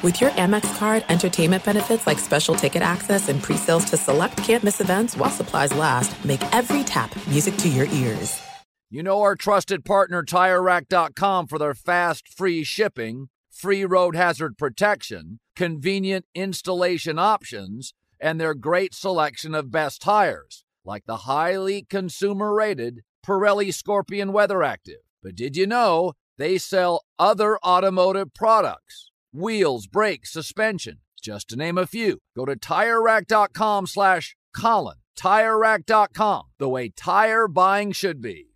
With your Amex card, entertainment benefits like special ticket access and pre-sales to select campus events while supplies last, make every tap music to your ears. You know our trusted partner TireRack.com for their fast, free shipping, free road hazard protection, convenient installation options, and their great selection of best tires, like the highly consumer-rated Pirelli Scorpion Weather Active. But did you know they sell other automotive products? Wheels, brakes, suspension, just to name a few. Go to TireRack.com slash Colin. TireRack.com, the way tire buying should be.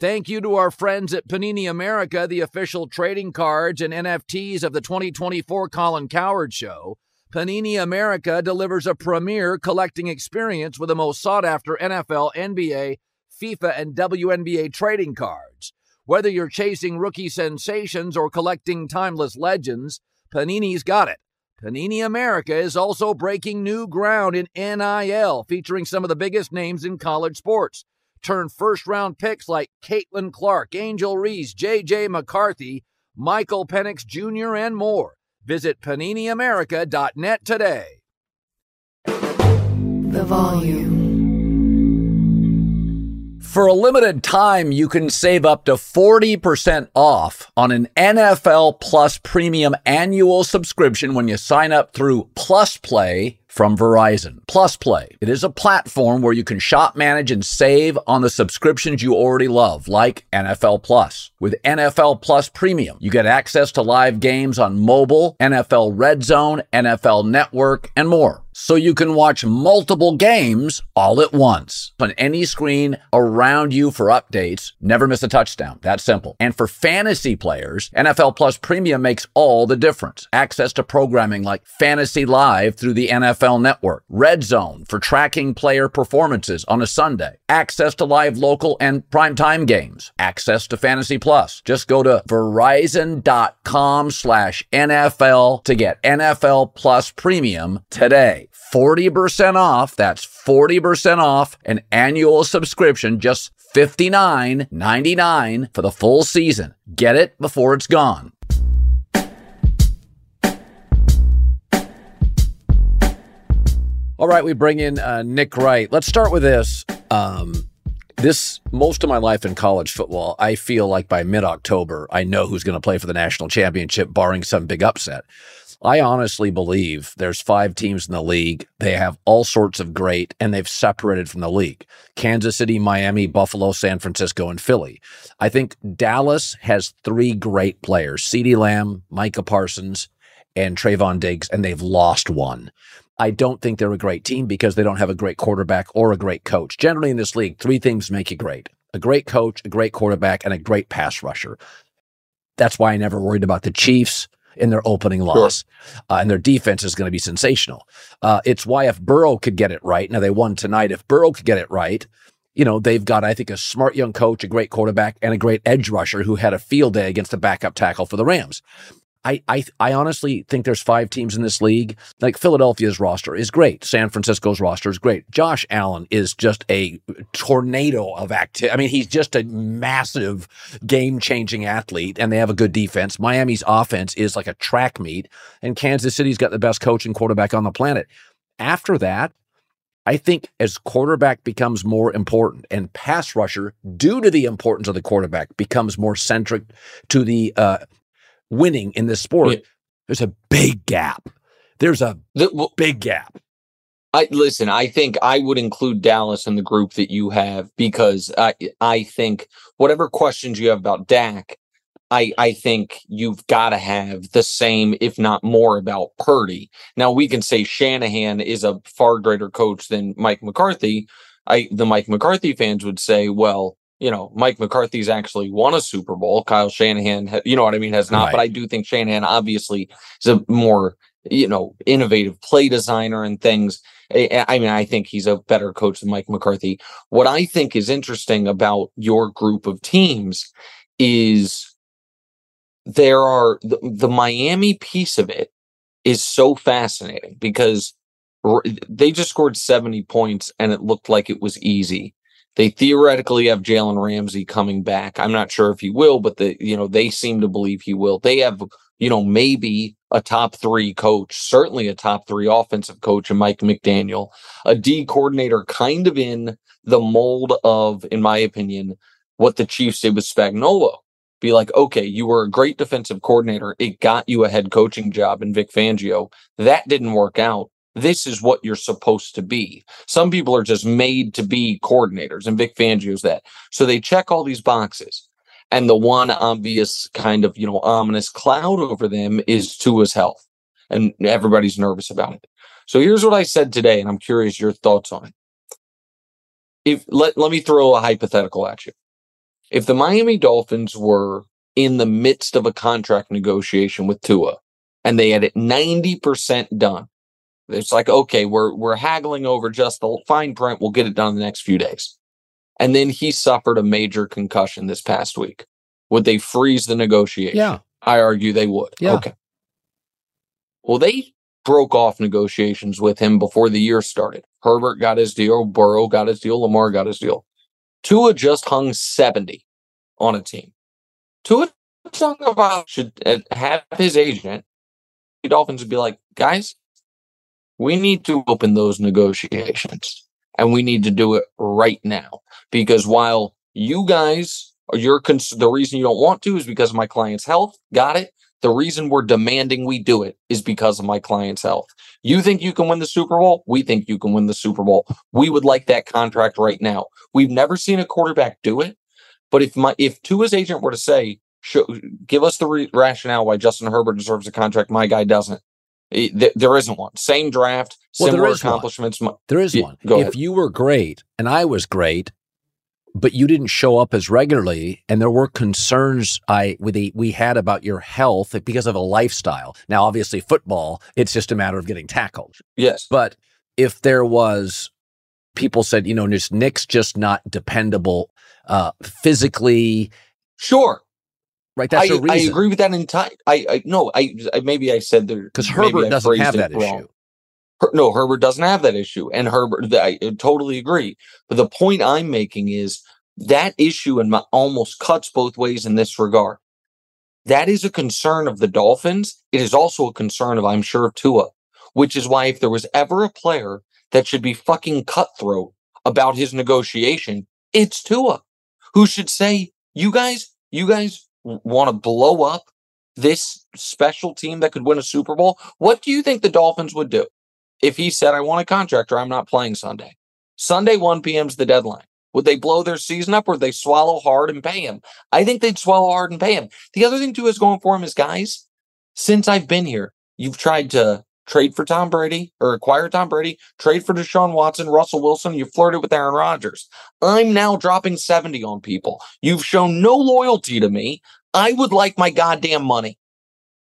Thank you to our friends at Panini America, the official trading cards and NFTs of the 2024 Colin Cowherd Show. Panini America delivers a premier collecting experience with the most sought after NFL, NBA, FIFA, and WNBA trading cards. Whether you're chasing rookie sensations or collecting timeless legends, Panini's got it. Panini America is also breaking new ground in NIL, featuring some of the biggest names in college sports. Turn first round picks like Caitlin Clark, Angel Reese, J.J. McCarthy, Michael Penix Jr., and more. Visit PaniniAmerica.net today. The volume. For a limited time, you can save up to 40% off on an NFL Plus premium annual subscription when you sign up through Plus Play from Verizon. Plus Play. It is a platform where you can shop, manage, and save on the subscriptions you already love, like NFL Plus. With NFL Plus Premium, you get access to live games on mobile, NFL Red Zone, NFL Network, and more so you can watch multiple games all at once on any screen around you for updates. Never miss a touchdown. That simple. And for fantasy players, NFL Plus Premium makes all the difference. Access to programming like Fantasy Live through the NFL Network, Red Zone for tracking player performances on a Sunday, access to live local and primetime games, access to Fantasy Plus. Just go to verizon.com slash NFL to get NFL Plus Premium today. 40% off. That's 40% off an annual subscription, just $59.99 for the full season. Get it before it's gone. All right, we bring in uh, Nick Wright. Let's start with this. Um, this most of my life in college football, I feel like by mid October, I know who's going to play for the national championship, barring some big upset. I honestly believe there's five teams in the league. They have all sorts of great, and they've separated from the league Kansas City, Miami, Buffalo, San Francisco, and Philly. I think Dallas has three great players CeeDee Lamb, Micah Parsons, and Trevon Diggs, and they've lost one. I don't think they're a great team because they don't have a great quarterback or a great coach. Generally in this league, three things make you great a great coach, a great quarterback, and a great pass rusher. That's why I never worried about the Chiefs in their opening loss. Sure. Uh, and their defense is going to be sensational. Uh, it's why if Burrow could get it right, now they won tonight, if Burrow could get it right, you know, they've got, I think, a smart young coach, a great quarterback, and a great edge rusher who had a field day against the backup tackle for the Rams. I, I I honestly think there's five teams in this league. Like Philadelphia's roster is great. San Francisco's roster is great. Josh Allen is just a tornado of activity. I mean, he's just a massive game-changing athlete, and they have a good defense. Miami's offense is like a track meet, and Kansas City's got the best coach and quarterback on the planet. After that, I think as quarterback becomes more important and pass rusher, due to the importance of the quarterback, becomes more centric to the uh, winning in this sport, yeah. there's a big gap. There's a the, well, big gap. I listen. I think I would include Dallas in the group that you have because I I think whatever questions you have about Dak, I I think you've got to have the same, if not more, about Purdy. Now we can say Shanahan is a far greater coach than Mike McCarthy. I the Mike McCarthy fans would say, well, you know, Mike McCarthy's actually won a Super Bowl. Kyle Shanahan, you know what I mean, has not. Right. But I do think Shanahan obviously is a more, you know, innovative play designer and things. I mean, I think he's a better coach than Mike McCarthy. What I think is interesting about your group of teams is there are the, the Miami piece of it is so fascinating because they just scored 70 points and it looked like it was easy they theoretically have Jalen Ramsey coming back. I'm not sure if he will, but the you know they seem to believe he will. They have you know, maybe a top three coach, certainly a top three offensive coach, and Mike McDaniel, a D coordinator, kind of in the mold of, in my opinion, what the Chiefs did with Spagnuolo. Be like, okay, you were a great defensive coordinator. It got you a head coaching job in Vic Fangio. That didn't work out. This is what you're supposed to be. Some people are just made to be coordinators, and Vic Fangio's that. So they check all these boxes. And the one obvious kind of, you know, ominous cloud over them is Tua's health. And everybody's nervous about it. So here's what I said today, and I'm curious your thoughts on it. If let, let me throw a hypothetical at you. If the Miami Dolphins were in the midst of a contract negotiation with Tua and they had it 90% done, it's like, okay, we're we're haggling over just the fine print. We'll get it done in the next few days. And then he suffered a major concussion this past week. Would they freeze the negotiation? Yeah. I argue they would. Yeah. Okay. Well, they broke off negotiations with him before the year started. Herbert got his deal, Burrow got his deal, Lamar got his deal. Tua just hung 70 on a team. Tua should uh, have his agent. The Dolphins would be like, guys, we need to open those negotiations and we need to do it right now. Because while you guys are your cons- the reason you don't want to is because of my client's health got it? The reason we're demanding we do it is because of my client's health. You think you can win the super bowl? We think you can win the super bowl. We would like that contract right now. We've never seen a quarterback do it but if my if Tua's agent were to say show, give us the re- rationale why Justin Herbert deserves a contract my guy doesn't it, there isn't one. Same draft, Well, there similar is one. accomplishments. There is Yeah, one. if ahead. you were great and I was great, but you didn't show up as regularly, and there were concerns I with the, we had about your health because of a lifestyle. Now, obviously, football, it's just a matter of getting tackled. Yes. But if there was, people said, you know, Nick's just not dependable uh, physically, Sure. Right? That's I, a reason. I agree with that entire. I, I no. I, I maybe I said there because Herbert doesn't have that wrong. issue. Her- no, Herbert doesn't have that issue, and Herbert. I totally agree. But the point I'm making is that issue and my, almost cuts both ways in this regard. That is a concern of the Dolphins. It is also a concern of, I'm sure, of Tua, which is why if there was ever a player that should be fucking cutthroat about his negotiation, it's Tua, who should say, "You guys, you guys want to blow up this special team that could win a Super Bowl? What do you think the Dolphins would do if he said, I want a contract or I'm not playing Sunday? Sunday, 1 p.m. is the deadline. Would they blow their season up or they swallow hard and pay him? I think they'd swallow hard and pay him. The other thing, too, is going for him is, guys, since I've been here, you've tried to trade for Tom Brady or acquire Tom Brady, trade for Deshaun Watson, Russell Wilson, you flirted with Aaron Rodgers. I'm now dropping 70 on people. You've shown no loyalty to me. I would like my goddamn money.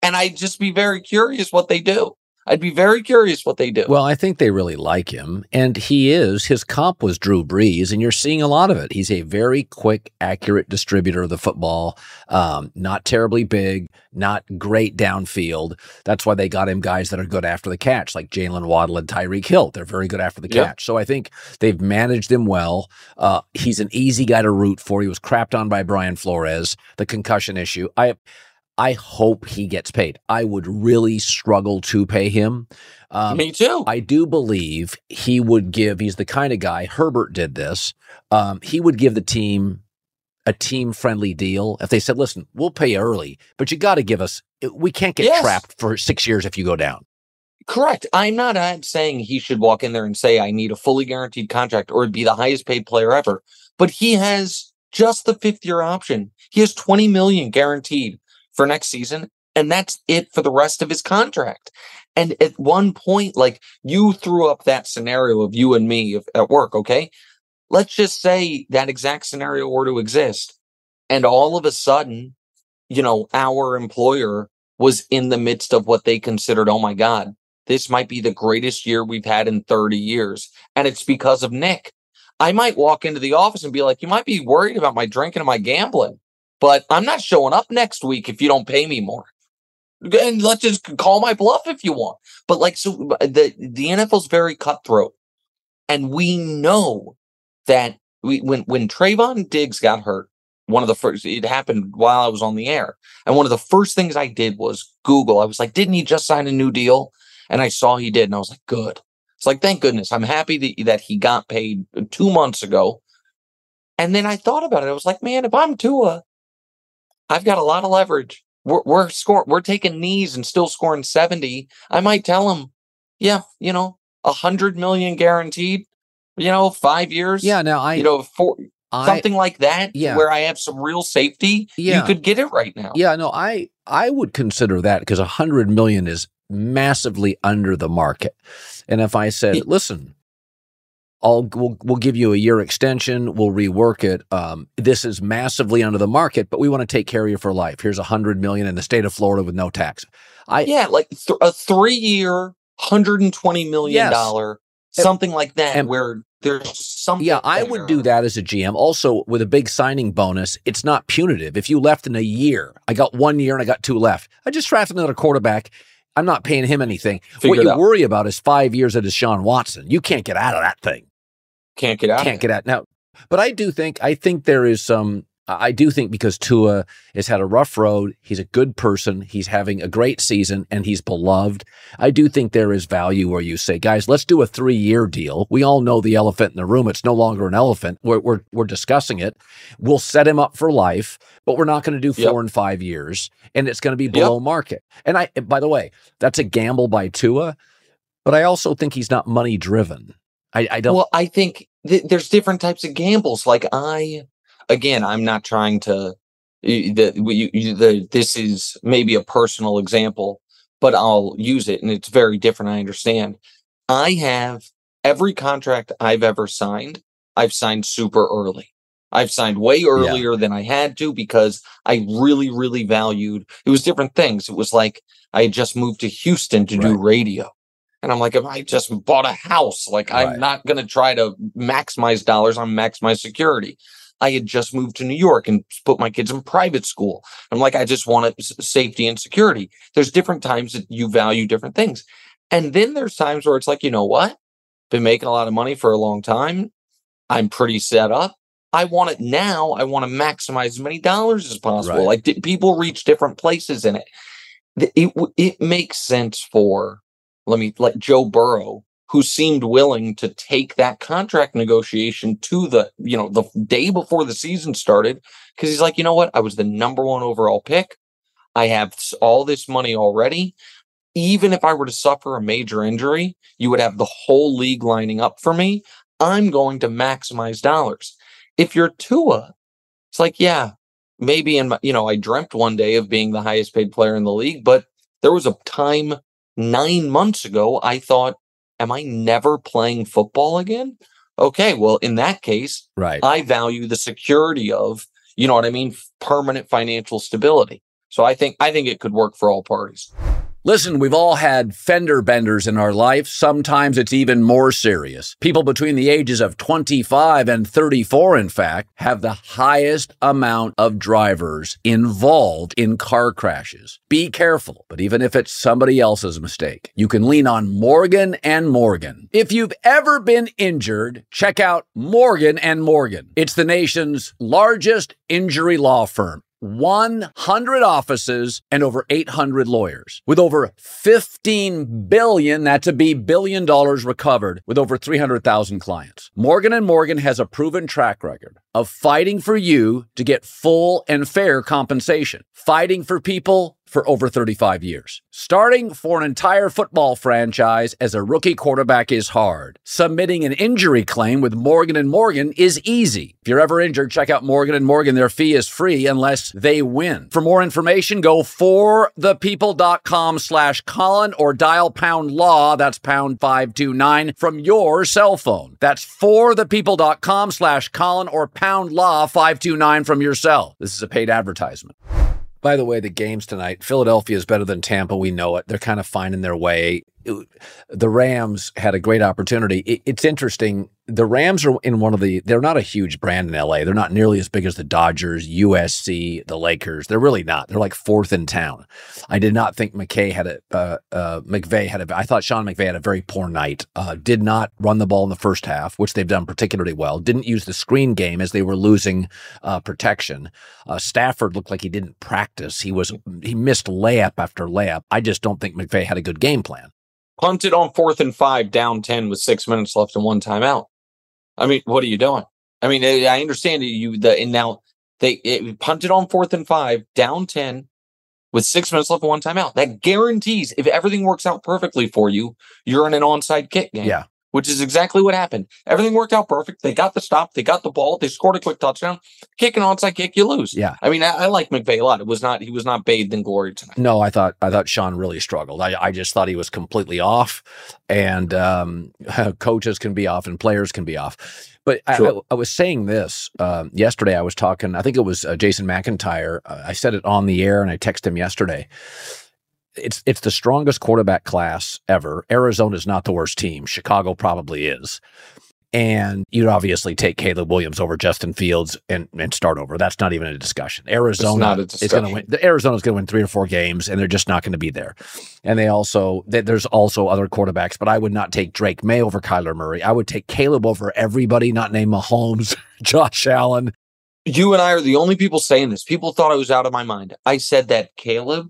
And I'd just be very curious what they do. I'd be very curious what they do. Well, I think they really like him, and he is. His comp was Drew Brees, and you're seeing a lot of it. He's a very quick, accurate distributor of the football. Um, not terribly big, not great downfield. That's why they got him guys that are good after the catch, like Jaylen Waddle and Tyreek Hill. They're very good after the Yep. catch. So I think they've managed him well. Uh, he's an easy guy to root for. He was crapped on by Brian Flores, the concussion issue. I. I hope he gets paid. I would really struggle to pay him. Um, me too. I do believe he would give. He's the kind of guy. Herbert did this. Um, he would give the team a team friendly deal if they said, "Listen, we'll pay you early, but you got to give us. We can't get Yes. trapped for six years if you go down." Correct. I'm not uh, saying he should walk in there and say, I need a fully guaranteed contract or be the highest paid player ever. But he has just the fifth year option. He has 20 million guaranteed for next season. And that's it for the rest of his contract. And at one point, like you threw up that scenario of you and me of- at work. Okay. Let's just say that exact scenario were to exist. And all of a sudden, you know, our employer was in the midst of what they considered, oh my God, this might be the greatest year we've had in 30 years. And it's because of Nick. I might walk into the office and be like, you might be worried about my drinking and my gambling, but I'm not showing up next week if you don't pay me more. And let's just call my bluff if you want. But like, so uh, the, the NFL's very cutthroat. And we know that we, when, when Trevon Diggs got hurt, one of the first it happened while I was on the air. And one of the first things I did was Google. I was like, didn't he just sign a new deal? And I saw he did, and I was like, good. It's like, thank goodness. I'm happy that, that he got paid uh, two months ago. And then I thought about it. I was like, man, if I'm Tua, I've got a lot of leverage. We're we're scoring, we're taking knees and still scoring 70. I might tell him, yeah, you know, a hundred million guaranteed, you know, five years. Yeah. Now I, you know, four, I, something like that yeah. where I have some real safety, Yeah. you could get it right now. Yeah, no, I I would consider that because a hundred million is massively under the market. And if I said, listen, I'll we'll, we'll give you a year extension, we'll rework it. Um, this is massively under the market, but we want to take care of you for life. Here's a hundred million in the state of Florida with no tax. I Yeah, like th- a three year, hundred and twenty million Yes. dollar, something like that, And- where there's something. Yeah, I would do that as a GM. Also, with a big signing bonus, it's not punitive. If you left in a year, I got one year and I got two left. I just drafted another quarterback. I'm not paying him anything. Figure what you out. worry about is five years of Deshaun Watson. You can't get out of that thing. Can't get out. Can't get out now. But I do think I think there is some. I do think because Tua has had a rough road, he's a good person, he's having a great season, and he's beloved. I do think there is value where you say, guys, let's do a three-year deal. We all know the elephant in the room. It's no longer an elephant. We're we're, we're discussing it. We'll set him up for life, but we're not going to do four Yep. and five years, and it's going to be below market. And I, by the way, that's a gamble by Tua, but I also think he's not money driven. I, I don't. Well, I think th- there's different types of gambles. Like I, again, I'm not trying to. The, you, you, the this is maybe a personal example, but I'll use it, and it's very different. I understand. I have every contract I've ever signed. I've signed super early. I've signed way earlier than I had to because I really, really valued. It was different things. It was like I had just moved to Houston to do radio. And I'm like, if I just bought a house, like Right. I'm not going to try to maximize dollars. I'm maximize security. I had just moved to New York and put my kids in private school. I'm like, I just wanted safety and security. There's different times that you value different things. And then there's times where it's like, you know what? Been making a lot of money for a long time. I'm pretty set up. I want it now. I want to maximize as many dollars as possible. Right. Like di- people reach different places in it. Th- It it makes sense for let me like Joe Burrow, who seemed willing to take that contract negotiation to the you know the day before the season started because he's like, you know what, I was the number one overall pick. I have all this money already. Even if I were to suffer a major injury, you would have the whole league lining up for me. I'm going to maximize dollars. If you're Tua, it's like, yeah, maybe in my, you know, I dreamt one day of being the highest paid player in the league, but there was a time nine months ago I thought, am I never playing football again? Okay, well, in that case, right. I value the security of, you know what I mean, permanent financial stability. So I think I think it could work for all parties. Listen, we've all had fender benders in our life. Sometimes it's even more serious. People between the ages of 25 and 34, in fact, have the highest amount of drivers involved in car crashes. Be careful, but even if it's somebody else's mistake, you can lean on Morgan and Morgan. If you've ever been injured, check out Morgan and Morgan. It's the nation's largest injury law firm. 100 offices and over 800 lawyers with over 15 billion that's a b billion dollars recovered with over 300,000 clients. Morgan and Morgan has a proven track record of fighting for you to get full and fair compensation. Fighting for people for over 35 years. Starting for an entire football franchise as a rookie quarterback is hard. Submitting an injury claim with Morgan and Morgan is easy. If you're ever injured, check out Morgan and Morgan. Their fee is free unless they win. For more information, go forthepeople.com slash Colin or dial pound law. That's pound 529 from your cell phone. That's forthepeople.com slash Colin or pound law 529 from your cell. This is a paid advertisement. By the way, the games tonight, Philadelphia is better than Tampa. We know it. They're kind of finding their way. The Rams had a great opportunity. It, it's interesting. The Rams are in one of the. They're not a huge brand in LA. They're not nearly as big as the Dodgers, USC, the Lakers. They're really not. They're like fourth in town. I did not think McKay had a. Uh, uh, McVay had a. I thought Sean McVay had a very poor night. Uh, did not run the ball in the first half, which they've done particularly well. Didn't use the screen game as they were losing uh, protection. Uh, Stafford looked like he didn't practice. He was he missed layup after layup. I just don't think McVay had a good game plan punted on fourth and five, down 10 with six minutes left and one timeout. I mean, what are you doing? I mean, I understand you, the, and now they it, punted on fourth and five, down 10 with six minutes left and one timeout. That guarantees if everything works out perfectly for you, you're in an onside kick game. Yeah which is exactly what happened. Everything worked out perfect. They got the stop, they got the ball, they scored a quick touchdown. Kick an onside kick, you lose. Yeah. I mean, I, I like McVay a lot. It was not he was not bathed in glory tonight. No, I thought I thought Sean really struggled. I, I just thought he was completely off, and um, coaches can be off and players can be off. But sure. I, I, was saying this uh, yesterday. I was talking. I think it was uh, Jason McIntyre. Uh, I said it on the air, and I texted him yesterday it's it's the strongest quarterback class ever. Arizona's not the worst team. Chicago probably is. And you'd obviously take Caleb Williams over Justin Fields and, and start over. That's not even a discussion. Arizona is going to win. The Arizona's going to win three or four games, and they're just not going to be there. And they also they, there's also other quarterbacks, but I would not take Drake Maye over Kyler Murray. I would take Caleb over everybody, not name Mahomes, Josh Allen. You and I are the only people saying this. People thought I was out of my mind. I said that Caleb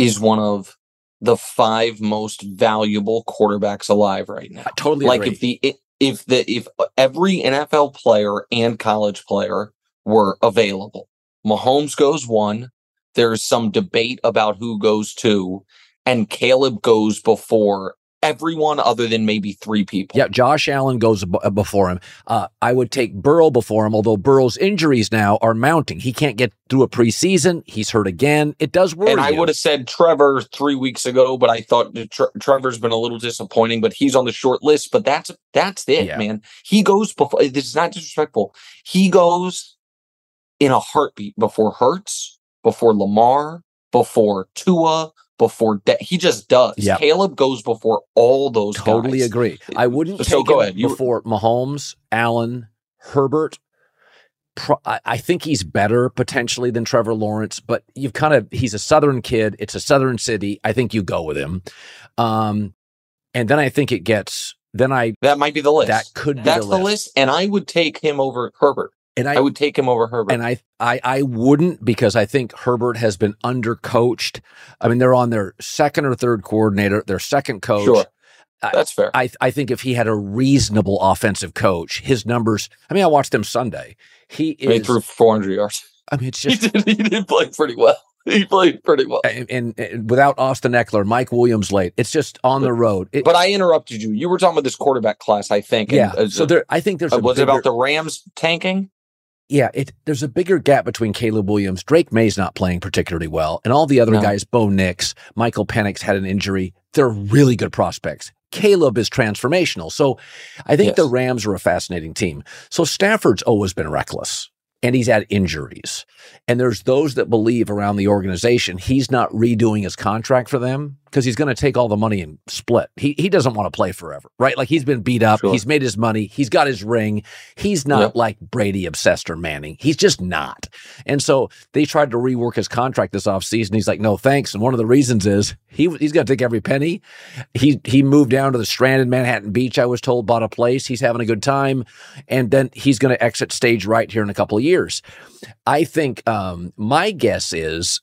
is one of the five most valuable quarterbacks alive right now. I totally like agree. if the if the if every NFL player and college player were available, Mahomes goes one. There's some debate about who goes two, and Caleb goes before everyone other than maybe three people. Yeah, Josh Allen goes uh, before him. Uh, I would take Burrow before him, although Burrow's injuries now are mounting. He can't get through a preseason. He's hurt again. It does worry. And I would have said Trevor three weeks ago, but I thought Tre- Trevor's been a little disappointing. But he's on the short list. But that's that's it, yeah. man. He goes before. This is not disrespectful. He goes in a heartbeat before Hurts, before Lamar, before Tua, before de- he just does. Yep. Caleb goes before all those. Totally guys. agree. I wouldn't so, take so go ahead. before you... Mahomes, Allen, Herbert. Pro- I, I think he's better potentially than Trevor Lawrence, but you've kind of he's a Southern kid. It's a Southern city. I think you go with him. Um, and then I think it gets. Then I that might be the list. That could be that's the list. the list. And I would take him over Herbert. And I, I, would take him over Herbert. And I, I, I wouldn't because I think Herbert has been undercoached. I mean, they're on their second or third coordinator, their second coach. Sure. That's fair. I, I think if he had a reasonable offensive coach, his numbers. I mean, I watched him Sunday. He is. He threw 400 yards. I mean, it's just. he, did, he did play pretty well. He played pretty well. And, and, and, without Austin Ekeler, Mike Williams late, it's just on the road. It, but I interrupted you. You were talking about this quarterback class, I think. Yeah. And, uh, so there, I think there's. Uh, was bigger, it about the Rams tanking? Yeah, it, there's a bigger gap between Caleb Williams. Drake Maye's not playing particularly well, and all the other no. guys, Bo Nix, Michael Penix had an injury. They're really good prospects. Caleb is transformational. So I think yes. the Rams are a fascinating team. So Stafford's always been reckless and he's had injuries. And there's those that believe around the organization he's not redoing his contract for them because he's going to take all the money and split. He he doesn't want to play forever, right? Like he's been beat up, sure. he's made his money, he's got his ring. He's not yep. like Brady obsessed or Manning. He's just not. And so they tried to rework his contract this offseason. He's like, "No, thanks." And one of the reasons is he he's going to take every penny. He he moved down to the stranded Manhattan Beach, I was told, bought a place. He's having a good time, and then he's going to exit stage right here in a couple of years. I think um, my guess is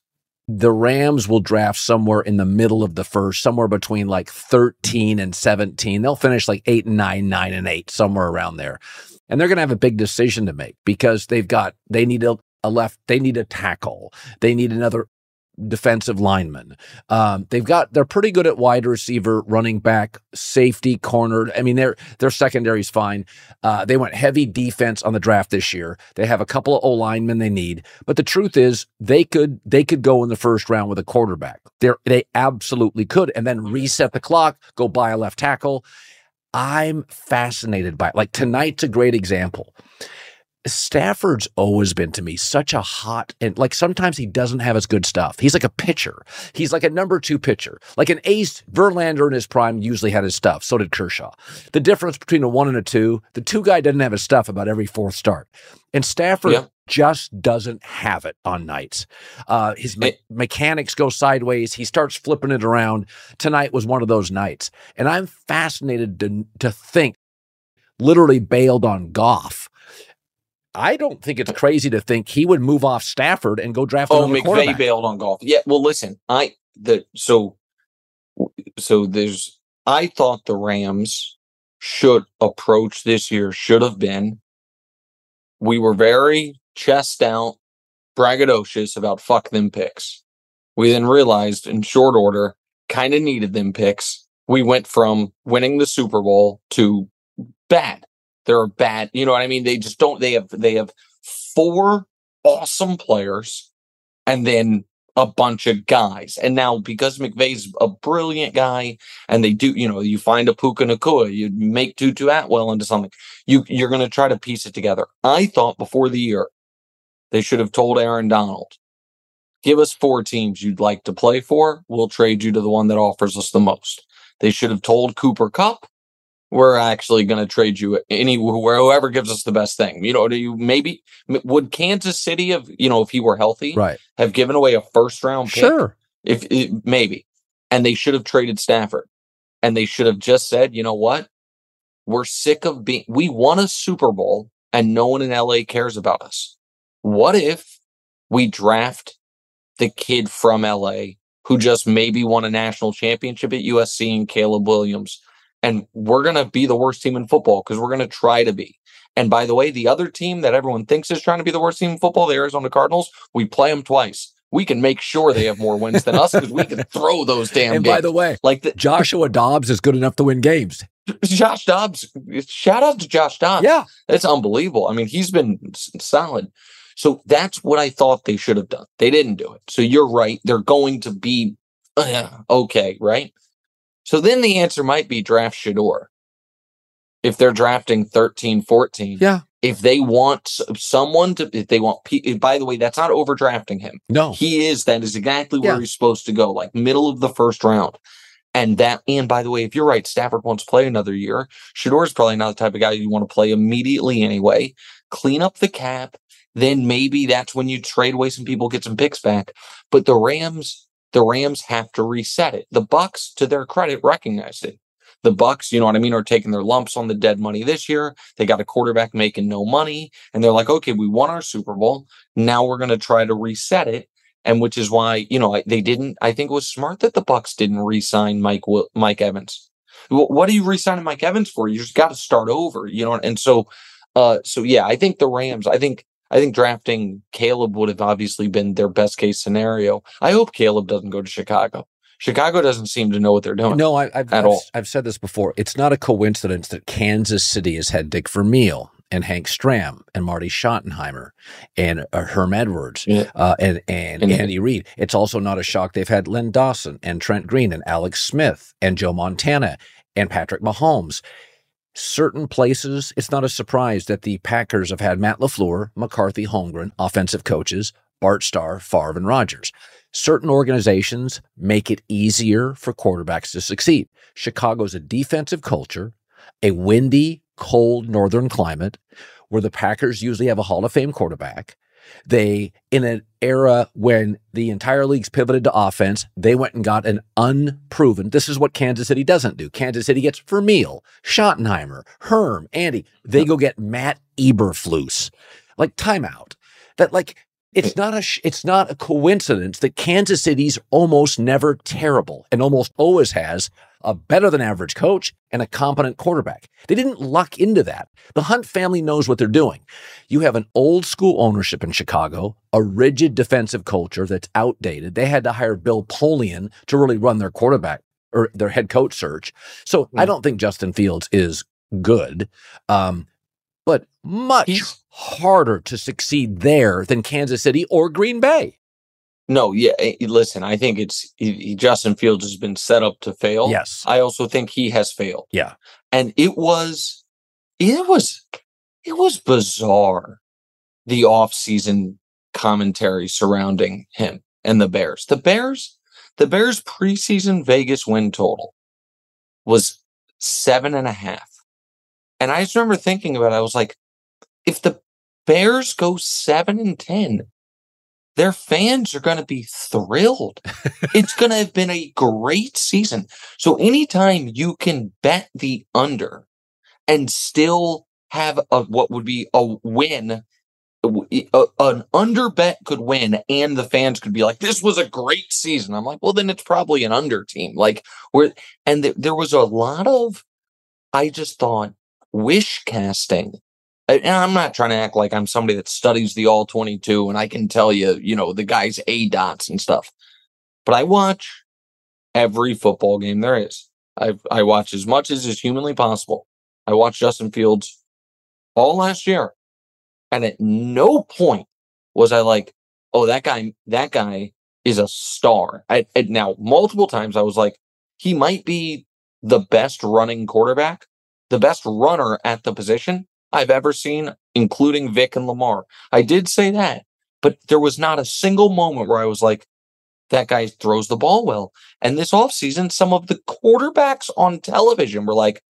the Rams will draft somewhere in the middle of the first, somewhere between like 13 and 17. They'll finish like eight and nine, nine and eight, somewhere around there. And they're going to have a big decision to make because they've got, they need a, a left, they need a tackle. They need another defensive linemen. Um, they've got they're pretty good at wide receiver, running back, safety, cornered. I mean, their their secondary's fine. Uh, they went heavy defense on the draft this year. They have a couple of O linemen they need, but the truth is they could they could go in the first round with a quarterback. They they absolutely could, and then reset the clock, go buy a left tackle. I'm fascinated by it. Like tonight's a great example. Stafford's always been to me such a hot and like sometimes he doesn't have as good stuff. He's like a pitcher. He's like a number two pitcher. Like an ace, Verlander in his prime usually had his stuff. So did Kershaw. The difference between a one and a two, the two guy doesn't have his stuff about every fourth start. And Stafford Yeah. just doesn't have it on nights. Uh, his me- mechanics go sideways. He starts flipping it around. Tonight was one of those nights. And I'm fascinated to, to think literally bailed on Goff. I don't think it's crazy to think he would move off Stafford and go draft Oh, McVay bailed on Goff. Yeah. Well, listen, I the so so there's I thought the Rams should approach this year should have been. We were very chest out, braggadocious about fuck them picks. We then realized in short order, kind of needed them picks. We went from winning the Super Bowl to bad. They're bad. You know what I mean? They just don't. They have they have four awesome players and then a bunch of guys. And now because McVay's a brilliant guy and they do, you know, you find a Puka Nacua, you make Tutu Atwell into something. You you're gonna try to piece it together. I thought before the year they should have told Aaron Donald, give us four teams you'd like to play for. We'll trade you to the one that offers us the most. They should have told Cooper Kupp, we're actually going to trade you any whoever gives us the best thing. You know, do you maybe would Kansas City have you know if he were healthy Right. have given away a first round pick? Sure. if it, maybe, and they should have traded Stafford, and they should have just said, you know what, we're sick of being. We won a Super Bowl, and no one in LA cares about us. What if we draft the kid from LA who just maybe won a national championship at USC and Caleb Williams? And we're going to be the worst team in football because we're going to try to be. And by the way, the other team that everyone thinks is trying to be the worst team in football, the Arizona Cardinals, we play them twice. We can make sure they have more wins than us because we can throw those damn And games. by the way, like the, Joshua Dobbs is good enough to win games. Josh Dobbs, shout out to Josh Dobbs. Yeah. That's unbelievable. I mean, he's been solid. So that's what I thought they should have done. They didn't do it. So you're right. They're going to be uh, okay, right? So then the answer might be draft Shedeur. If they're drafting 13, 14, Yeah. if they want someone to, if they want, by the way, that's not overdrafting him. No. He is. That is exactly where Yeah. he's supposed to go, like middle of the first round. And that, and by the way, if you're right, Stafford wants to play another year. Shedeur's probably not the type of guy you want to play immediately anyway. Clean up the cap. Then maybe that's when you trade away some people, get some picks back. But the Rams, the Rams have to reset it. The Bucs, to their credit, recognized it. The Bucs, you know what I mean, are taking their lumps on the dead money this year. They got a quarterback making no money, and they're like, okay, we won our Super Bowl. Now we're going to try to reset it and which is why you know they didn't. I think it was smart that the Bucs didn't re-sign Mike Mike Evans. What are you re-signing Mike Evans for? You just got to start over, you know. And so, uh, so yeah, I think the Rams. I think I think drafting Caleb would have obviously been their best case scenario. I hope Caleb doesn't go to Chicago. Chicago doesn't seem to know what they're doing. No, I, I've, At I've, all. I've said this before. It's not a coincidence that Kansas City has had Dick Vermeil and Hank Stram and Marty Schottenheimer and uh, Herm Edwards Yeah. uh, and, and, And- Andy Reid. It's also not a shock they've had Len Dawson and Trent Green and Alex Smith and Joe Montana and Patrick Mahomes. Certain places, it's not a surprise that the Packers have had Matt LaFleur, McCarthy, Holmgren, offensive coaches, Bart Starr, Favre, and Rodgers. Certain organizations make it easier for quarterbacks to succeed. Chicago's a defensive culture, a windy, cold northern climate where the Packers usually have a Hall of Fame quarterback. They, in an era when the entire league's pivoted to offense, they went and got an unproven. This is what Kansas City doesn't do. Kansas City gets Vermeil, Schottenheimer, Herm, Andy. They go get Matt Eberflus, like timeout. That like it's not a sh- it's not a coincidence that Kansas City's almost never terrible and almost always has a better than average coach and a competent quarterback. They didn't luck into that. The Hunt family knows what they're doing. You have an old school ownership in Chicago, a rigid defensive culture that's outdated. They had to hire Bill Polian to really run their quarterback or their head coach search. So I Mm. don't think Justin Fields is good, um, but much He's- harder to succeed there than Kansas City or Green Bay. No, yeah. eh, Listen, I think it's he, Justin Fields has been set up to fail. Yes. I also think he has failed. Yeah. And it was, it was, it was bizarre the off-season commentary surrounding him and the Bears. The Bears, the Bears preseason Vegas win total was seven and a half. And I just remember thinking about it. I was like, if the Bears go seven and ten, their fans are going to be thrilled. it's going to have been a great season. So anytime you can bet the under and still have a what would be a win a, an under bet could win and the fans could be like this was a great season i'm like well then it's probably an under team like where and th- there was a lot of i just thought wish casting and i'm not trying to act like i'm somebody that studies the all 22 and i can tell you you know the guys a dots and stuff. But i watch every football game there is. I i watch as much as is humanly possible. I watched justin fields all last year and at no point was I like, oh, that guy, that guy is a star. I, now, multiple times I was like, he might be the best running quarterback, the best runner at the position I've ever seen, including Vic and Lamar. I did say that, but there was not a single moment where I was like, that guy throws the ball well. And this offseason, some of the quarterbacks on television were like,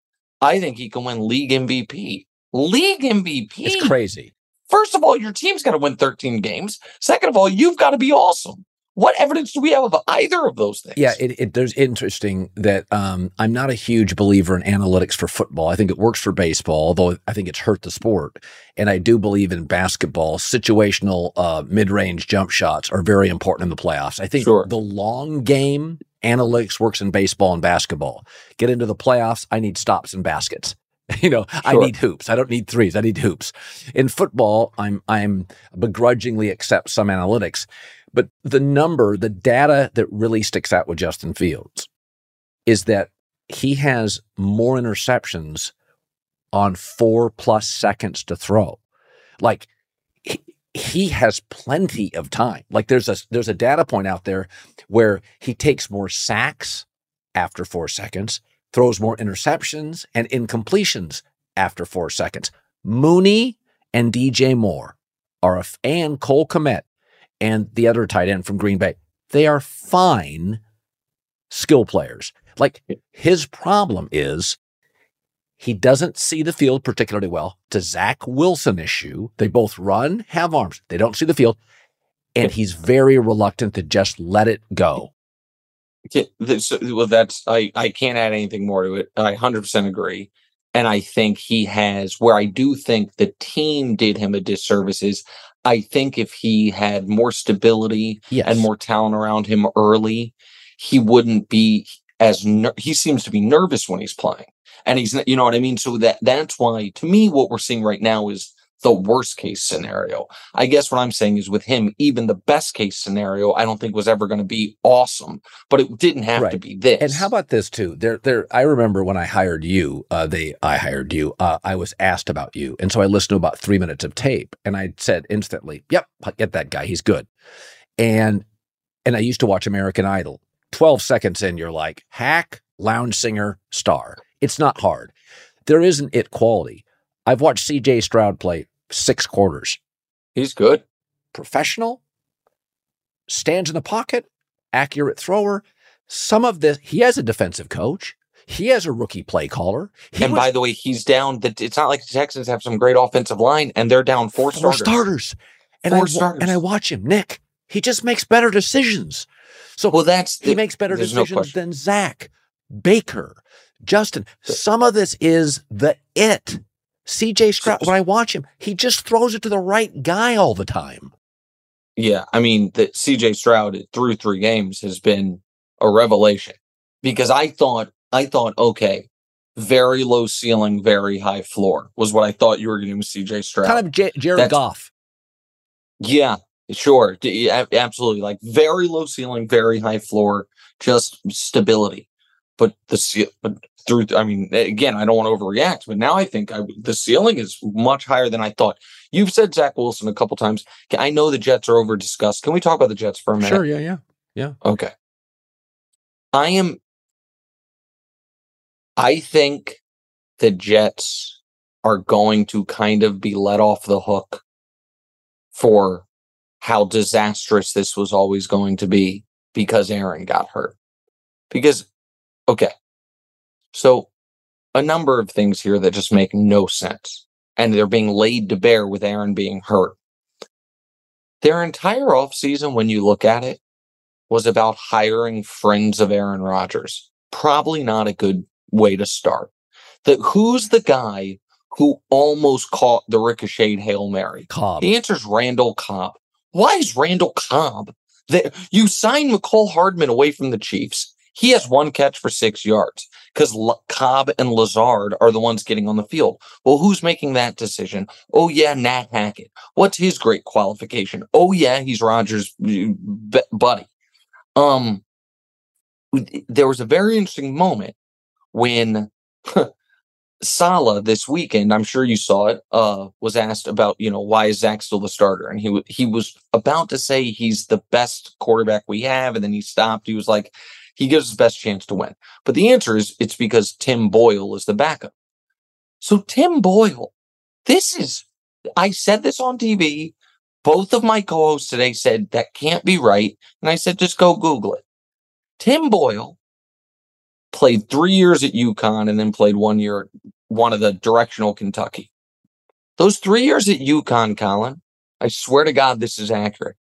I think he can win league MVP. League MVP. It's crazy. First of all, your team's got to win 13 games. Second of all, you've got to be awesome. What evidence do we have of either of those things? Yeah, it, it, there's interesting that um, I'm not a huge believer in analytics for football. I think it works for baseball, although I think it's hurt the sport. And I do believe in basketball. Situational uh, mid-range jump shots are very important in the playoffs. I think sure. the long game analytics works in baseball and basketball. Get into the playoffs, I need stops and baskets. You know, sure. I need hoops. I don't need threes. I need hoops. In football, I'm I'm begrudgingly accept some analytics, but the number, the data that really sticks out with Justin Fields is that he has more interceptions on four plus seconds to throw. Like he, he has plenty of time. Like there's a there's a data point out there where he takes more sacks after four seconds throws more interceptions and incompletions after four seconds. Mooney and DJ Moore are a, and Cole Kmet and the other tight end from Green Bay. They are fine skill players. Like his problem is he doesn't see the field particularly well. To Zach Wilson issue, they both run, have arms. They don't see the field. And he's very reluctant to just let it go well, that's I I can't add anything more to it. I 100% agree. And I think he has where I do think the team did him a disservice is I think if he had more stability yes. and more talent around him early, he wouldn't be as ner- he seems to be nervous when he's playing. And he's you know what I mean? So that that's why to me what we're seeing right now is the worst case scenario. I guess what I'm saying is with him, even the best case scenario, I don't think was ever going to be awesome, but it didn't have right. to be this. And how about this too? There, there. I remember when I hired you, uh, they, I hired you. Uh, I was asked about you, and so I listened to about three minutes of tape, and I said instantly, "Yep, get that guy. He's good." And and I used to watch American Idol. Twelve seconds in, you're like hack, lounge singer, star. It's not hard. There isn't it quality I've watched CJ Stroud play six quarters. He's good. Professional, stands in the pocket, accurate thrower. Some of this, he has a defensive coach. He has a rookie play caller. He and was, by the way, he's down. The, it's not like the Texans have some great offensive line, and they're down four, four starters. starters. And four I, starters. And I watch him, Nick. He just makes better decisions. So well, that's he makes better decisions no than Zach Baker, Justin. Some of this is the it. CJ Stroud, when I watch him, he just throws it to the right guy all the time. Yeah. I mean, that CJ Stroud through three games has been a revelation because I thought, I thought, okay, very low ceiling, very high floor was what I thought you were going to do with CJ Stroud. Kind of J- Jared That's, Goff. Yeah, sure. Absolutely. Like very low ceiling, very high floor, just stability. But the but through. I mean, again, I don't want to overreact, but now I think I, the ceiling is much higher than I thought. You've said Zach Wilson a couple times. I know the Jets are over discussed. Can we talk about the Jets for a minute? Sure. Yeah. Yeah. Yeah. Okay. I am. I think the Jets are going to kind of be let off the hook for how disastrous this was always going to be because Aaron got hurt. Because, okay, so a number of things here that just make no sense. And they're being laid to bear with Aaron being hurt. Their entire offseason, when you look at it, was about hiring friends of Aaron Rodgers. Probably not a good way to start. That who's the guy who almost caught the ricocheted Hail Mary? Cobb. The answer is Randall Cobb. Why is Randall Cobb there? You signed Mecole Hardman away from the Chiefs. He has one catch for six yards because L- Cobb and Lazard are the ones getting on the field. Well, who's making that decision? Oh, yeah, Nat Hackett. What's his great qualification? Oh, yeah, he's Rodgers' buddy. Um, there was a very interesting moment when Saleh this weekend, I'm sure you saw it, uh, was asked about, you know, why is Zach still the starter? And he w- he was about to say he's the best quarterback we have, and then he stopped. He was like, he gives his best chance to win. But the answer is it's because Tim Boyle is the backup. So Tim Boyle, this is I said this on TV. Both of my co-hosts today said that can't be right. And I said, just go Google it. Tim Boyle played three years at UConn and then played one year one of the directional Kentucky. Those three years at UConn, Colin, I swear to God, this is accurate.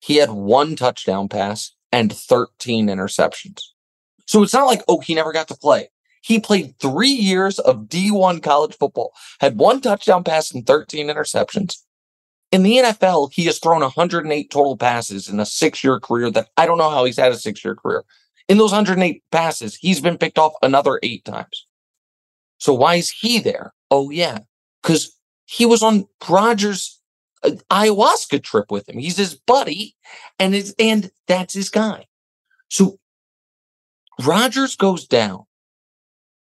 He had one touchdown pass and 13 interceptions. So it's not like, oh, he never got to play. He played three years of D1 college football, had one touchdown pass and 13 interceptions. In the NFL, he has thrown 108 total passes in a six year career that I don't know how he's had a six year career. In those 108 passes, he's been picked off another eight times. So why is he there? Oh, yeah, because he was on Rodgers' uh, ayahuasca trip with him. He's his buddy, and it's, and that's his guy. So Rodgers goes down.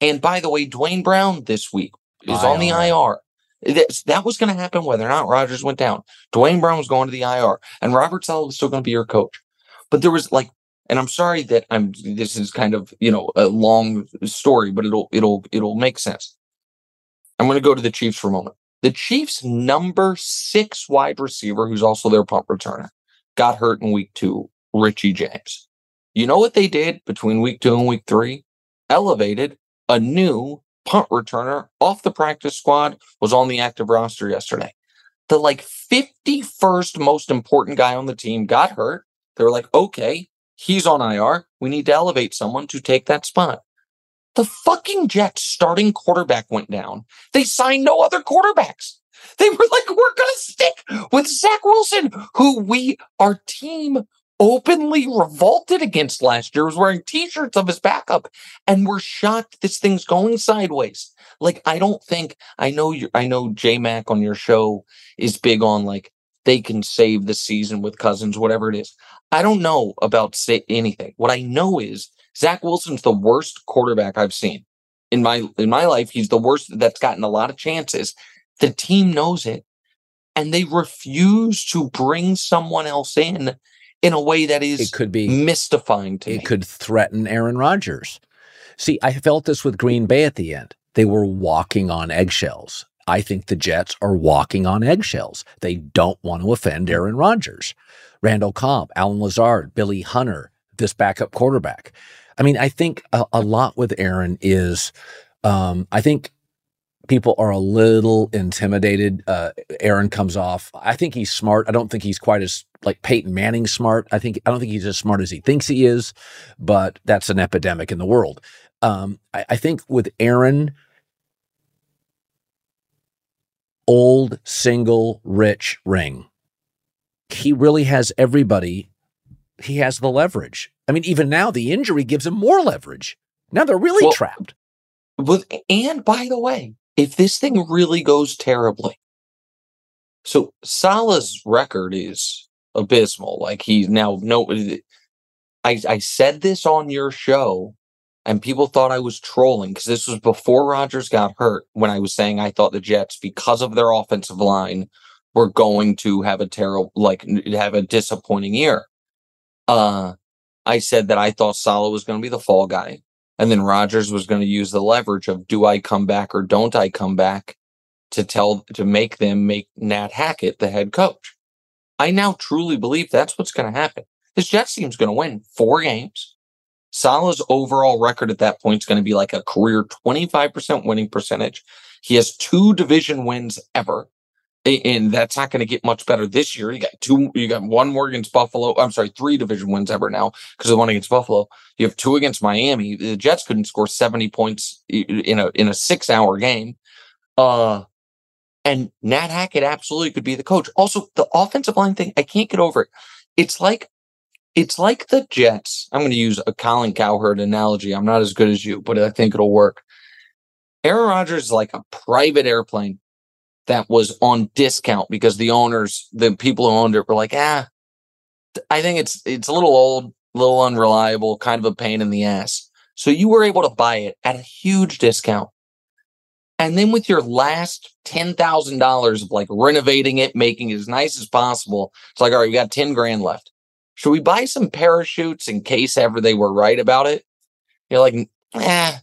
And by the way, Duane Brown this week is on the IR. That, that was going to happen whether or not Rodgers went down. Duane Brown was going to the IR, and Robert Saleh was still going to be your coach. But there was like, and I'm sorry that I'm. This is kind of you know a long story, but it'll it'll it'll make sense. I'm going to go to the Chiefs for a moment. The Chiefs' number six wide receiver, who's also their punt returner, got hurt in week two. Richie James. You know what they did between week two and week three? Elevated a new punt returner off the practice squad, was on the active roster yesterday. The like 51st most important guy on the team got hurt. They were like, okay, he's on IR. We need to elevate someone to take that spot. The fucking Jets starting quarterback went down. They signed no other quarterbacks. They were like, we're going to stick with Zach Wilson, who we, our team openly revolted against last year, was wearing t-shirts of his backup, and we're shocked this thing's going sideways. Like, I don't think I know you I know J Mac on your show is big on like they can save the season with cousins, whatever it is. I don't know about say anything. What I know is Zach Wilson's the worst quarterback I've seen in my in my life. He's the worst that's gotten a lot of chances. The team knows it, and they refuse to bring someone else in in a way that is it could be mystifying to it me. could threaten Aaron Rodgers. See, I felt this with Green Bay at the end. They were walking on eggshells. I think the Jets are walking on eggshells. They don't want to offend Aaron Rodgers. Randall Cobb, Allen Lazard, Billy Hunter, this backup quarterback. I mean, I think a, a lot with Aaron is, um, I think people are a little intimidated. Uh, Aaron comes off. I think he's smart. I don't think he's quite as like Peyton Manning smart. I think I don't think he's as smart as he thinks he is, but that's an epidemic in the world. Um, I, I think with Aaron, old, single, rich ring, he really has everybody. He has the leverage. I mean, even now the injury gives him more leverage. Now they're really Well, trapped. But and by the way, if this thing really goes terribly, so Saleh's record is abysmal. Like he's now no. I I said this on your show, and people thought I was trolling because this was before Rodgers got hurt. When I was saying I thought the Jets, because of their offensive line, were going to have a terrible, like have a disappointing year. Uh, I said that I thought Saleh was going to be the fall guy. And then Rodgers was going to use the leverage of do I come back or don't I come back to tell to make them make Nat Hackett the head coach. I now truly believe that's what's going to happen. This Jets team's going to win four games. Saleh's overall record at that point is going to be like a career 25% winning percentage. He has two division wins ever. And that's not going to get much better this year. You got two, you got one more against Buffalo. I'm sorry, three division wins ever now because of the one against Buffalo. You have two against Miami. The Jets couldn't score 70 points in a in a six hour game. Uh and Nat Hackett absolutely could be the coach. Also, the offensive line thing, I can't get over it. It's like it's like the Jets. I'm going to use a Colin Cowherd analogy. I'm not as good as you, but I think it'll work. Aaron Rodgers is like a private airplane that was on discount because the owners, the people who owned it were like, ah, I think it's it's a little old, a little unreliable, kind of a pain in the ass. So you were able to buy it at a huge discount. And then with your last $10,000 of like renovating it, making it as nice as possible, it's like, all right, we got 10 grand left. Should we buy some parachutes in case ever they were right about it? You're like, eh,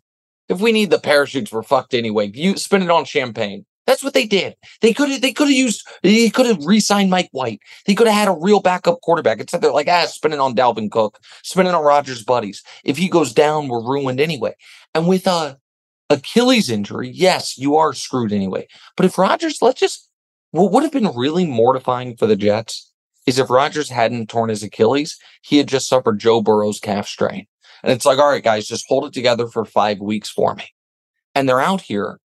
if we need the parachutes, we're fucked anyway. You spend it on champagne. That's what they did. They could have they could have used they could have re-signed Mike White. They could have had a real backup quarterback. Instead, they're like, ah, spending on Dalvin Cook, spending on Rodgers' buddies. If he goes down, we're ruined anyway. And with a Achilles injury, yes, you are screwed anyway. But if Rodgers, let's just what would have been really mortifying for the Jets is if Rodgers hadn't torn his Achilles, he had just suffered Joe Burrow's calf strain. And it's like, all right, guys, just hold it together for five weeks for me. And they're out here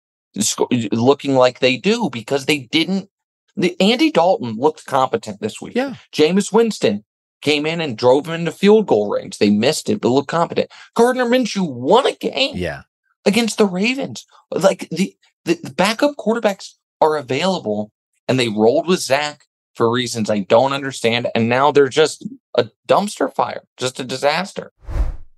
looking like they do because they didn't. The Andy Dalton looked competent this week. Yeah. Jameis Winston came in and drove him into field goal range. They missed it, but looked competent. Gardner Minshew won a game. Yeah. Against the Ravens. Like the, the, the backup quarterbacks are available and they rolled with Zach for reasons I don't understand. And now they're just a dumpster fire, just a disaster.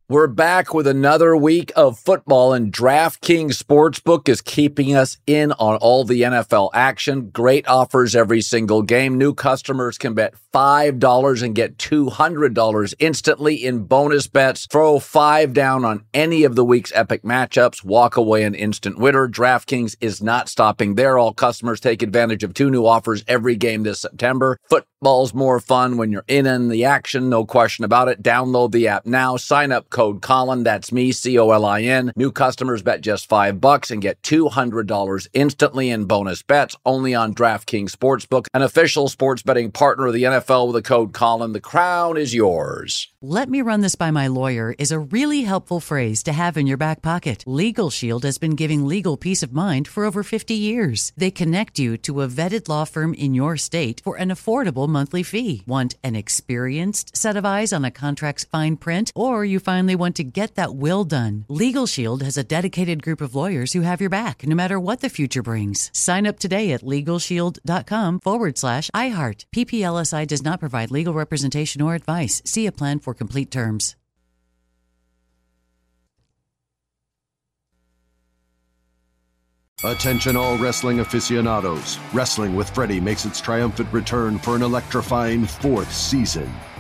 We're back with another week of football, and DraftKings Sportsbook is keeping us in on all the NFL action. Great offers every single game. New customers can bet $5 and get $200 instantly in bonus bets. Throw five down on any of the week's epic matchups. Walk away an instant winner. DraftKings is not stopping there. All customers take advantage of two new offers every game this September. Football's more fun when you're in in the action, no question about it. Download the app now. Sign up code Colin. That's me, C O L I N. New customers bet just five bucks and get $200 instantly in bonus bets only on DraftKings Sportsbook, an official sports betting partner of the NFL with the code Colin. The crown is yours. Let me run this by my lawyer is a really helpful phrase to have in your back pocket. Legal Shield has been giving legal peace of mind for over 50 years. They connect you to a vetted law firm in your state for an affordable monthly fee. Want an experienced set of eyes on a contract's fine print, or you finally want to get that will done? Legal Shield has a dedicated group of lawyers who have your back no matter what the future brings. Sign up today at LegalShield.com forward slash iHeart. PPLSI does not provide legal representation or advice. See a plan for complete terms. Attention, all wrestling aficionados. Wrestling with Freddie makes its triumphant return for an electrifying fourth season.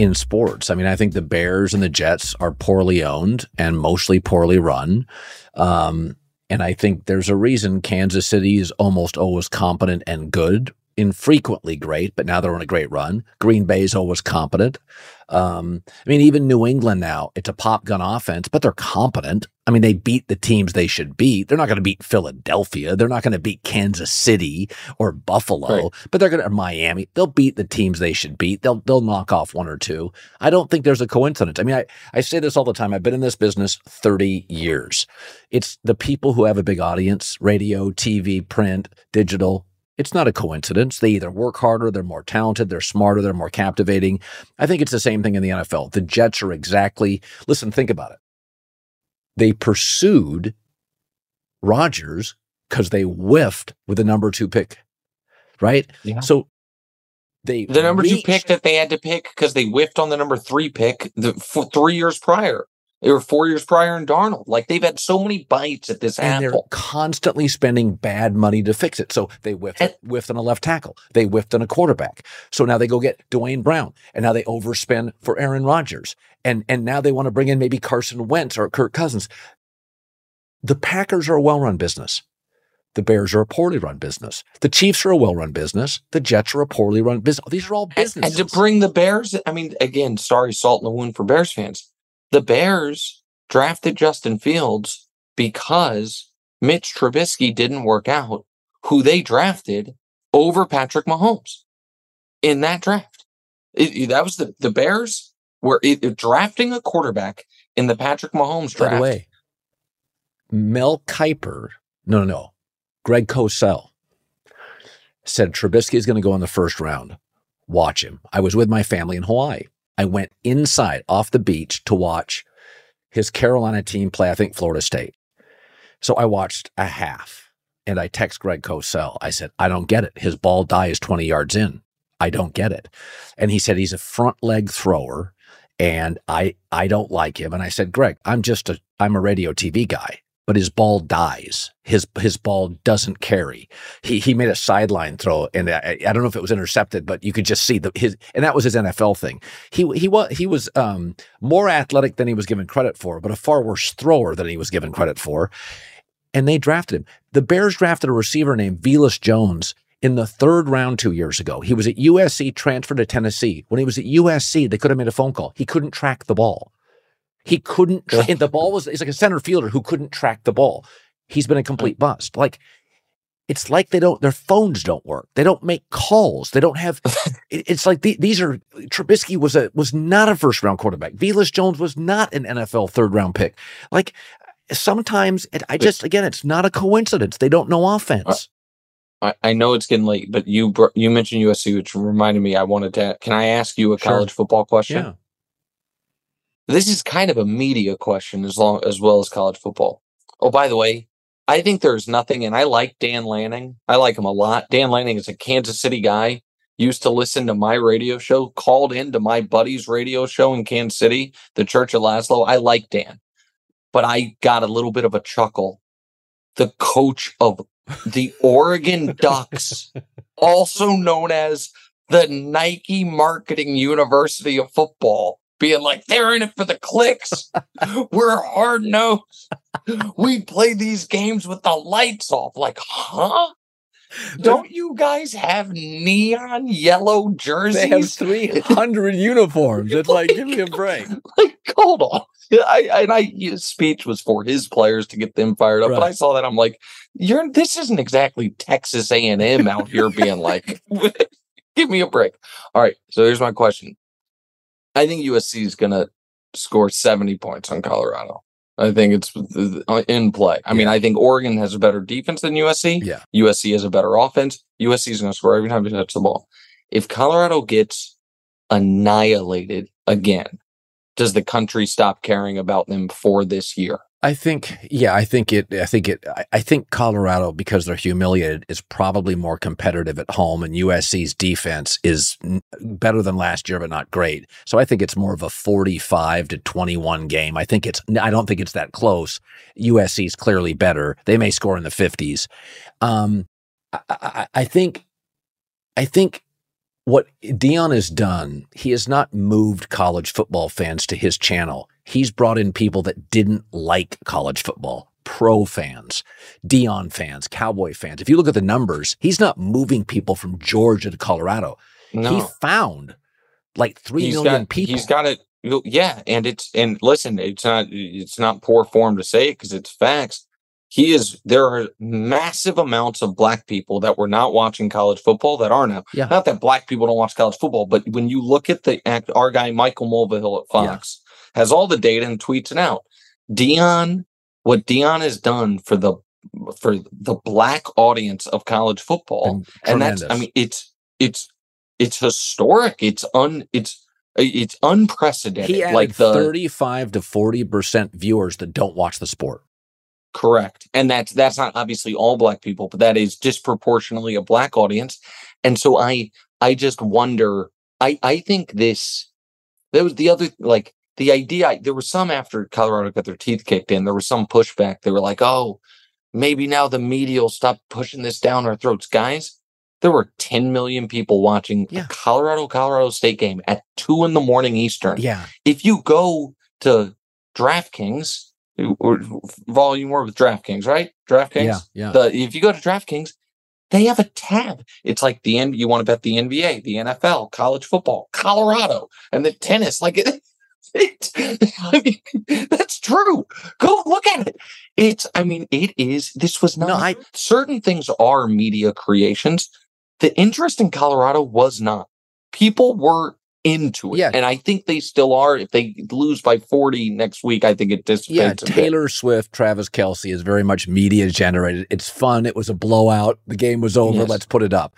in sports. I mean, I think the Bears and the Jets are poorly owned and mostly poorly run. Um, and I think there's a reason Kansas City is almost always competent and good, infrequently great, but now they're on a great run. Green Bay is always competent. Um, I mean, even New England now, it's a pop gun offense, but they're competent. I mean, they beat the teams they should beat. They're not going to beat Philadelphia. They're not going to beat Kansas City or Buffalo, right. but they're going to Miami. They'll beat the teams they should beat. They'll they'll knock off one or two. I don't think there's a coincidence. I mean, I, I say this all the time. I've been in this business 30 years. It's the people who have a big audience, radio, TV, print, digital, it's not a coincidence. They either work harder, they're more talented, they're smarter, they're more captivating. I think it's the same thing in the NFL. The Jets are exactly, listen, think about it. They pursued Rodgers because they whiffed with the number two pick, right? Yeah. So they the number reached, two pick that they had to pick because they whiffed on the number three pick the, three years prior. They were four years prior in Darnold. Like they've had so many bites at this and apple. they're constantly spending bad money to fix it. So they whiffed, and, whiffed on a left tackle. They whiffed on a quarterback. So now they go get Duane Brown, and now they overspend for Aaron Rodgers, and and now they want to bring in maybe Carson Wentz or Kirk Cousins. The Packers are a well-run business. The Bears are a poorly run business. The Chiefs are a well run business. The Jets are a poorly run business. These are all businesses. And to bring the Bears, I mean, again, sorry, salt in the wound for Bears fans the Bears drafted Justin Fields because Mitch Trubisky didn't work out, who they drafted over Patrick Mahomes in that draft. It, that was the, the Bears were it, drafting a quarterback in the Patrick Mahomes draft. By the way, Mel Kiper, no, no, no, Greg Cosell said Trubisky is going to go in the first round. Watch him. I was with my family in Hawaii. I went inside off the beach to watch his Carolina team play, I think Florida State. So I watched a half and I text Greg Cosell. I said, I don't get it. His ball dies 20 yards in. I don't get it. And he said he's a front leg thrower and I I don't like him. And I said, Greg, I'm just a I'm a radio TV guy but his ball dies. His his ball doesn't carry. He he made a sideline throw, and I, I, don't know if it was intercepted, but you could just see the his and that was his NFL thing. He he was he was um, more athletic than he was given credit for, but a far worse thrower than he was given credit for. And they drafted him. The Bears drafted a receiver named Velus Jones in the third round two years ago. He was at USC, transferred to Tennessee. When he was at USC, they could have made a phone call. He couldn't track the ball. He couldn't, the ball was, he's like a center fielder who couldn't track the ball. He's been a complete bust. Like, it's like they don't, their phones don't work. They don't make calls. They don't have, it's like the, these are, Trubisky was a, was not a first round quarterback. Velus Jones was not an NFL third round pick. Like, sometimes it, I just, again, it's not a coincidence. They don't know offense. I, I know it's getting late, but you, you mentioned USC, which reminded me, I wanted to, can I ask you a college sure. football question? Yeah. This is kind of a media question as long as well as college football. Oh, by the way, I think there's nothing, and I like Dan Lanning. I like him a lot. Dan Lanning is a Kansas City guy. Used to listen to my radio show, called into my buddy's radio show in Kansas City, the Church of Lazlo. I like Dan, but I got a little bit of a chuckle. The coach of the Oregon Ducks, also known as the Nike Marketing University of Football, being like, they're in it for the clicks. We're hard nosed. We play these games with the lights off. Like, huh? Don't you guys have neon yellow jerseys? They have 300 uniforms. It's like, give me a break. Like, hold on. I, and I, his speech was for his players to get them fired up. Right. But I saw that. I'm like, you're, this isn't exactly Texas A&M out here being like, give me a break. All right. So here's my question. I think USC is going to score 70 points on Colorado. I think it's uh, in play. I mean, I think Oregon has a better defense than USC. Yeah. USC has a better offense. USC is going to score every time they touch the ball. If Colorado gets annihilated again, does the country stop caring about them for this year? I think, yeah, I think it, I think it, I- think Colorado, because they're humiliated, is probably more competitive at home and USC's defense is better than last year, but not great. So I think it's more of a 45 to 21 game. I think it's, I don't think it's that close. USC's clearly better. They may score in the 50s. Um, I, I, I think, I think what Deion has done, he has not moved college football fans to his channel. He's brought in people that didn't like college football, pro fans, Deion fans, Cowboy fans. If you look at the numbers, he's not moving people from Georgia to Colorado. He found like three He's million got, people. He's got it. Yeah, and it's and listen, it's not it's not poor form to say it because it's facts. He is. There are massive amounts of black people that were not watching college football that are now. Yeah. Not that black people don't watch college football, but when you look at the act, our guy Michael Mulvihill at Fox has all the data and tweets it out. Deion, what Deion has done for the for the black audience of college football, and that's I mean it's it's it's historic. It's un it's it's unprecedented. he added like the 35 to 40% viewers that don't watch the sport. correct, and that's that's not obviously all black people, but that is disproportionately a black audience. And so I I just wonder. I I think this there was the other like the idea. There was some after Colorado got their teeth kicked in. There was some pushback. They were like, oh, maybe now the media will stop pushing this down our throats, guys. There were 10 million people watching a Colorado Colorado State game at two in the morning Eastern. Yeah. If you go to DraftKings, or volume more with DraftKings, right? DraftKings. Yeah, yeah. The if you go to DraftKings, they have a tab. It's like the N. You want to bet the NBA, the NFL, college football, Colorado, and the tennis. Like it I mean, that's true. Go look at it. It's. I mean, it is. This was not. certain things are media creations. The interest in Colorado was not. People were into it, Yeah. and I think they still are. If they lose by forty next week, I think it dissipates. Yeah. Taylor Swift, Travis Kelce is very much media generated. It's fun. It was a blowout. The game was over. Yes. Let's put it up.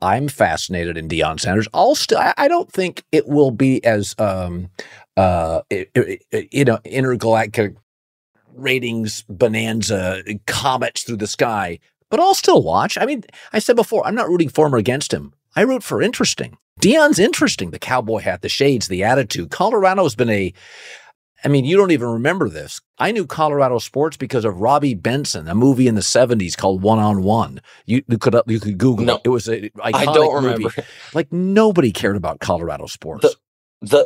I'm fascinated in Deion Sanders. I'll still. I I don't think it will be as um uh i- i- i- you know intergalactic ratings bonanza comets through the sky, but I'll still watch. I mean, I said before, I'm not rooting for him or against him. I root for interesting. Deion's interesting. The cowboy hat, the shades, the attitude. Colorado's been a I mean, you don't even remember this. I knew Colorado sports because of Robby Benson, a movie in the '70s called One on One. You, you could you could Google No, it. It was a iconic I don't movie. remember. Like nobody cared about Colorado sports. the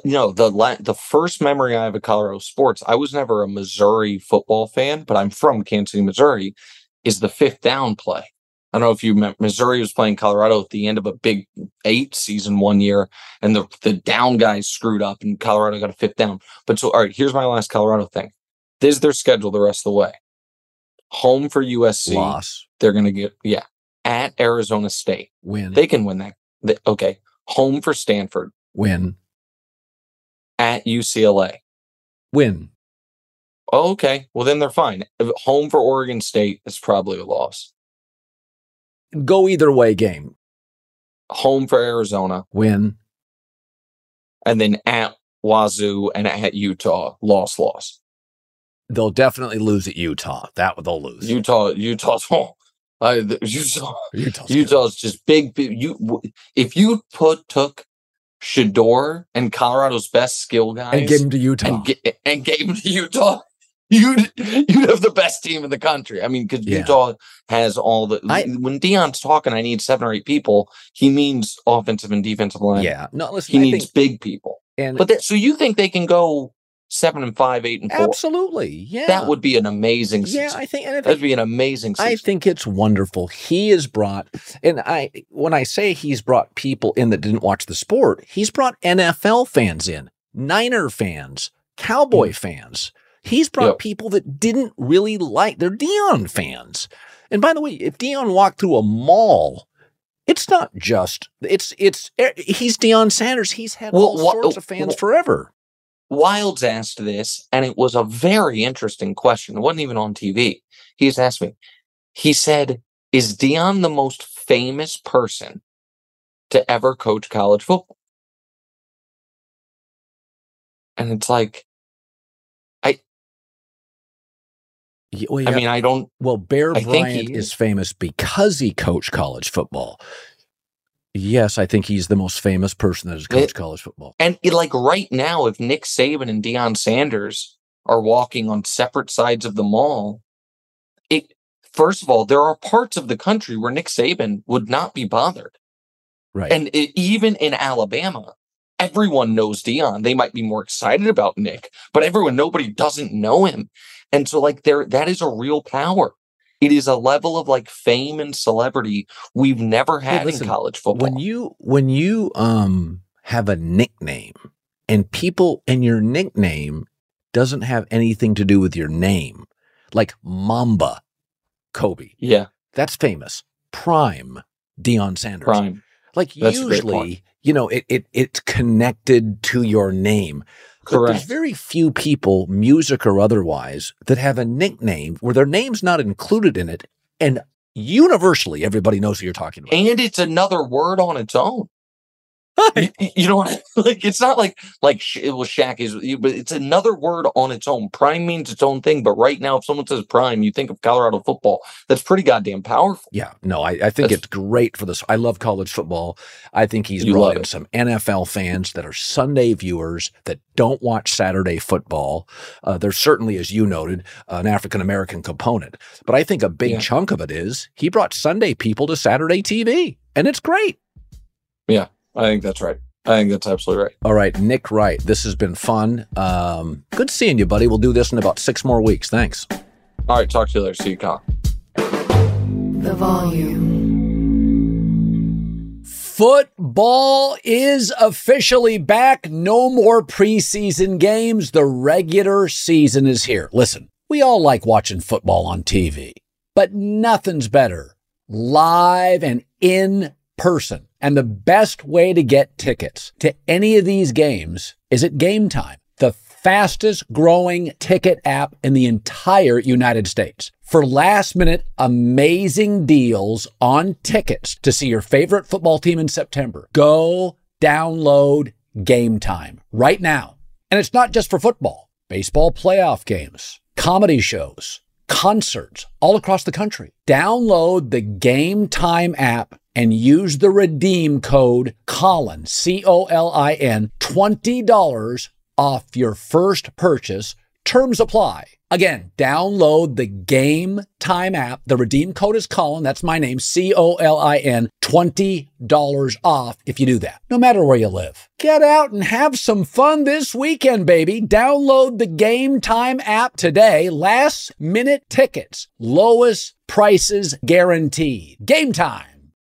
you know the la- the first memory I have of Colorado sports, I was never a Missouri football fan, but I'm from Kansas City, Missouri. Is the fifth down play? I don't know if you remember, Missouri was playing Colorado at the end of a Big Eight season one year, and the the down guys screwed up, and Colorado got a fifth down. But so, all right, here's my last Colorado thing. This is their schedule the rest of the way. Home for USC. Loss. They're gonna get yeah at Arizona State. Win. They can win that. They- okay. Home for Stanford Win. At UCLA. Win. Oh, okay. Well, then they're fine. Home for Oregon State is probably a loss. Go either way. Game. Home for Arizona, Win. and then at Wazoo and at Utah, loss, loss. They'll definitely lose at Utah. That they'll lose. Utah, Utah's home. Uh, Utah, Utah's Utah's just big. big you, if you put took Shedeur and Colorado's best skill guys and give them to Utah. and, ga- and gave them to Utah, you'd you'd have the best team in the country. I mean, because Yeah. Utah has all the. I- when Deion's talking, I need seven or eight people. He means offensive and defensive line. yeah. No, listen. he I needs think, big people. and But that, so you think they can go seven and five, eight and four? absolutely. Yeah. That would be an amazing. Yeah. I think. And I think that'd be an amazing. Season. I think it's wonderful. He has brought, and I when I say he's brought people in that didn't watch the sport, he's brought NFL fans in, Niner fans, Cowboy mm. fans. He's brought. Yep. people that didn't really like. They're Deion fans. And by the way, if Deion walked through a mall, it's not just it's it's eh, he's Deion Sanders. He's had Well, all sorts of fans well, forever. Wildes asked this, and it was a very interesting question. It wasn't even on TV. He just asked me. He said, "Is Deion the most famous person to ever coach college football?" And it's like, I, Yeah, well, I mean, I don't. Well, Bear I think he Bryant is famous because he coached college football. Yes, I think he's the most famous person that has coached college football. And it, like right now, if Nick Saban and Deion Sanders are walking on separate sides of the mall, it first of all, there are parts of the country where Nick Saban would not be bothered. Right. And it, even in Alabama, everyone knows Deion. They might be more excited about Nick, but everyone, nobody doesn't know him. And so, like, there, that is a real power. It is a level of like fame and celebrity we've never Hey, had listen, in college football. When you when you um have a nickname and people and your nickname doesn't have anything to do with your name, like Mamba, Kobe. Yeah. That's famous. Prime, Deion Sanders. Prime. Like That's a great point. usually, you know, it, it it's connected to your name. But there's very few people, music or otherwise, that have a nickname where their name's not included in it, and universally everybody knows who you're talking about. and it's another word on its own. You, you know what? I- Like it's not like like Sh- it was Shaq is, but it's another word on its own. Prime means its own thing. But right now, if someone says prime, you think of Colorado football. That's pretty goddamn powerful. Yeah, no, I, I think That's- it's great for this. I love college football. I think he's brought in it. some NFL fans that are Sunday viewers that don't watch Saturday football. Uh, there's certainly, as you noted, an African American component. But I think a big Yeah. chunk of it is he brought Sunday people to Saturday TV, and it's great. Yeah, I think that's right. I think that's absolutely right. All right, Nick Wright, this has been fun. Um, good seeing you, buddy. We'll do this in about six more weeks. Thanks. All right, talk to you later. See you, Kyle. The volume. Football is officially back. No more preseason games. The regular season is here. Listen, we all like watching football on TV, but nothing's better live and in person. And the best way to get tickets to any of these games is at Game Time, the fastest growing ticket app in the entire United States. For last minute amazing deals on tickets to see your favorite football team in September, go download Game Time right now. And it's not just for football, baseball playoff games, comedy shows, concerts all across the country. Download the Game Time app and use the redeem code Colin, C O L I N, $20 off your first purchase. Terms apply. Again, download the Game Time app. The redeem code is Colin. That's my name, C O L I N. $20 off if you do that, no matter where you live. Get out and have some fun this weekend, baby. Download the Game Time app today. Last minute tickets, lowest prices guaranteed. Game Time.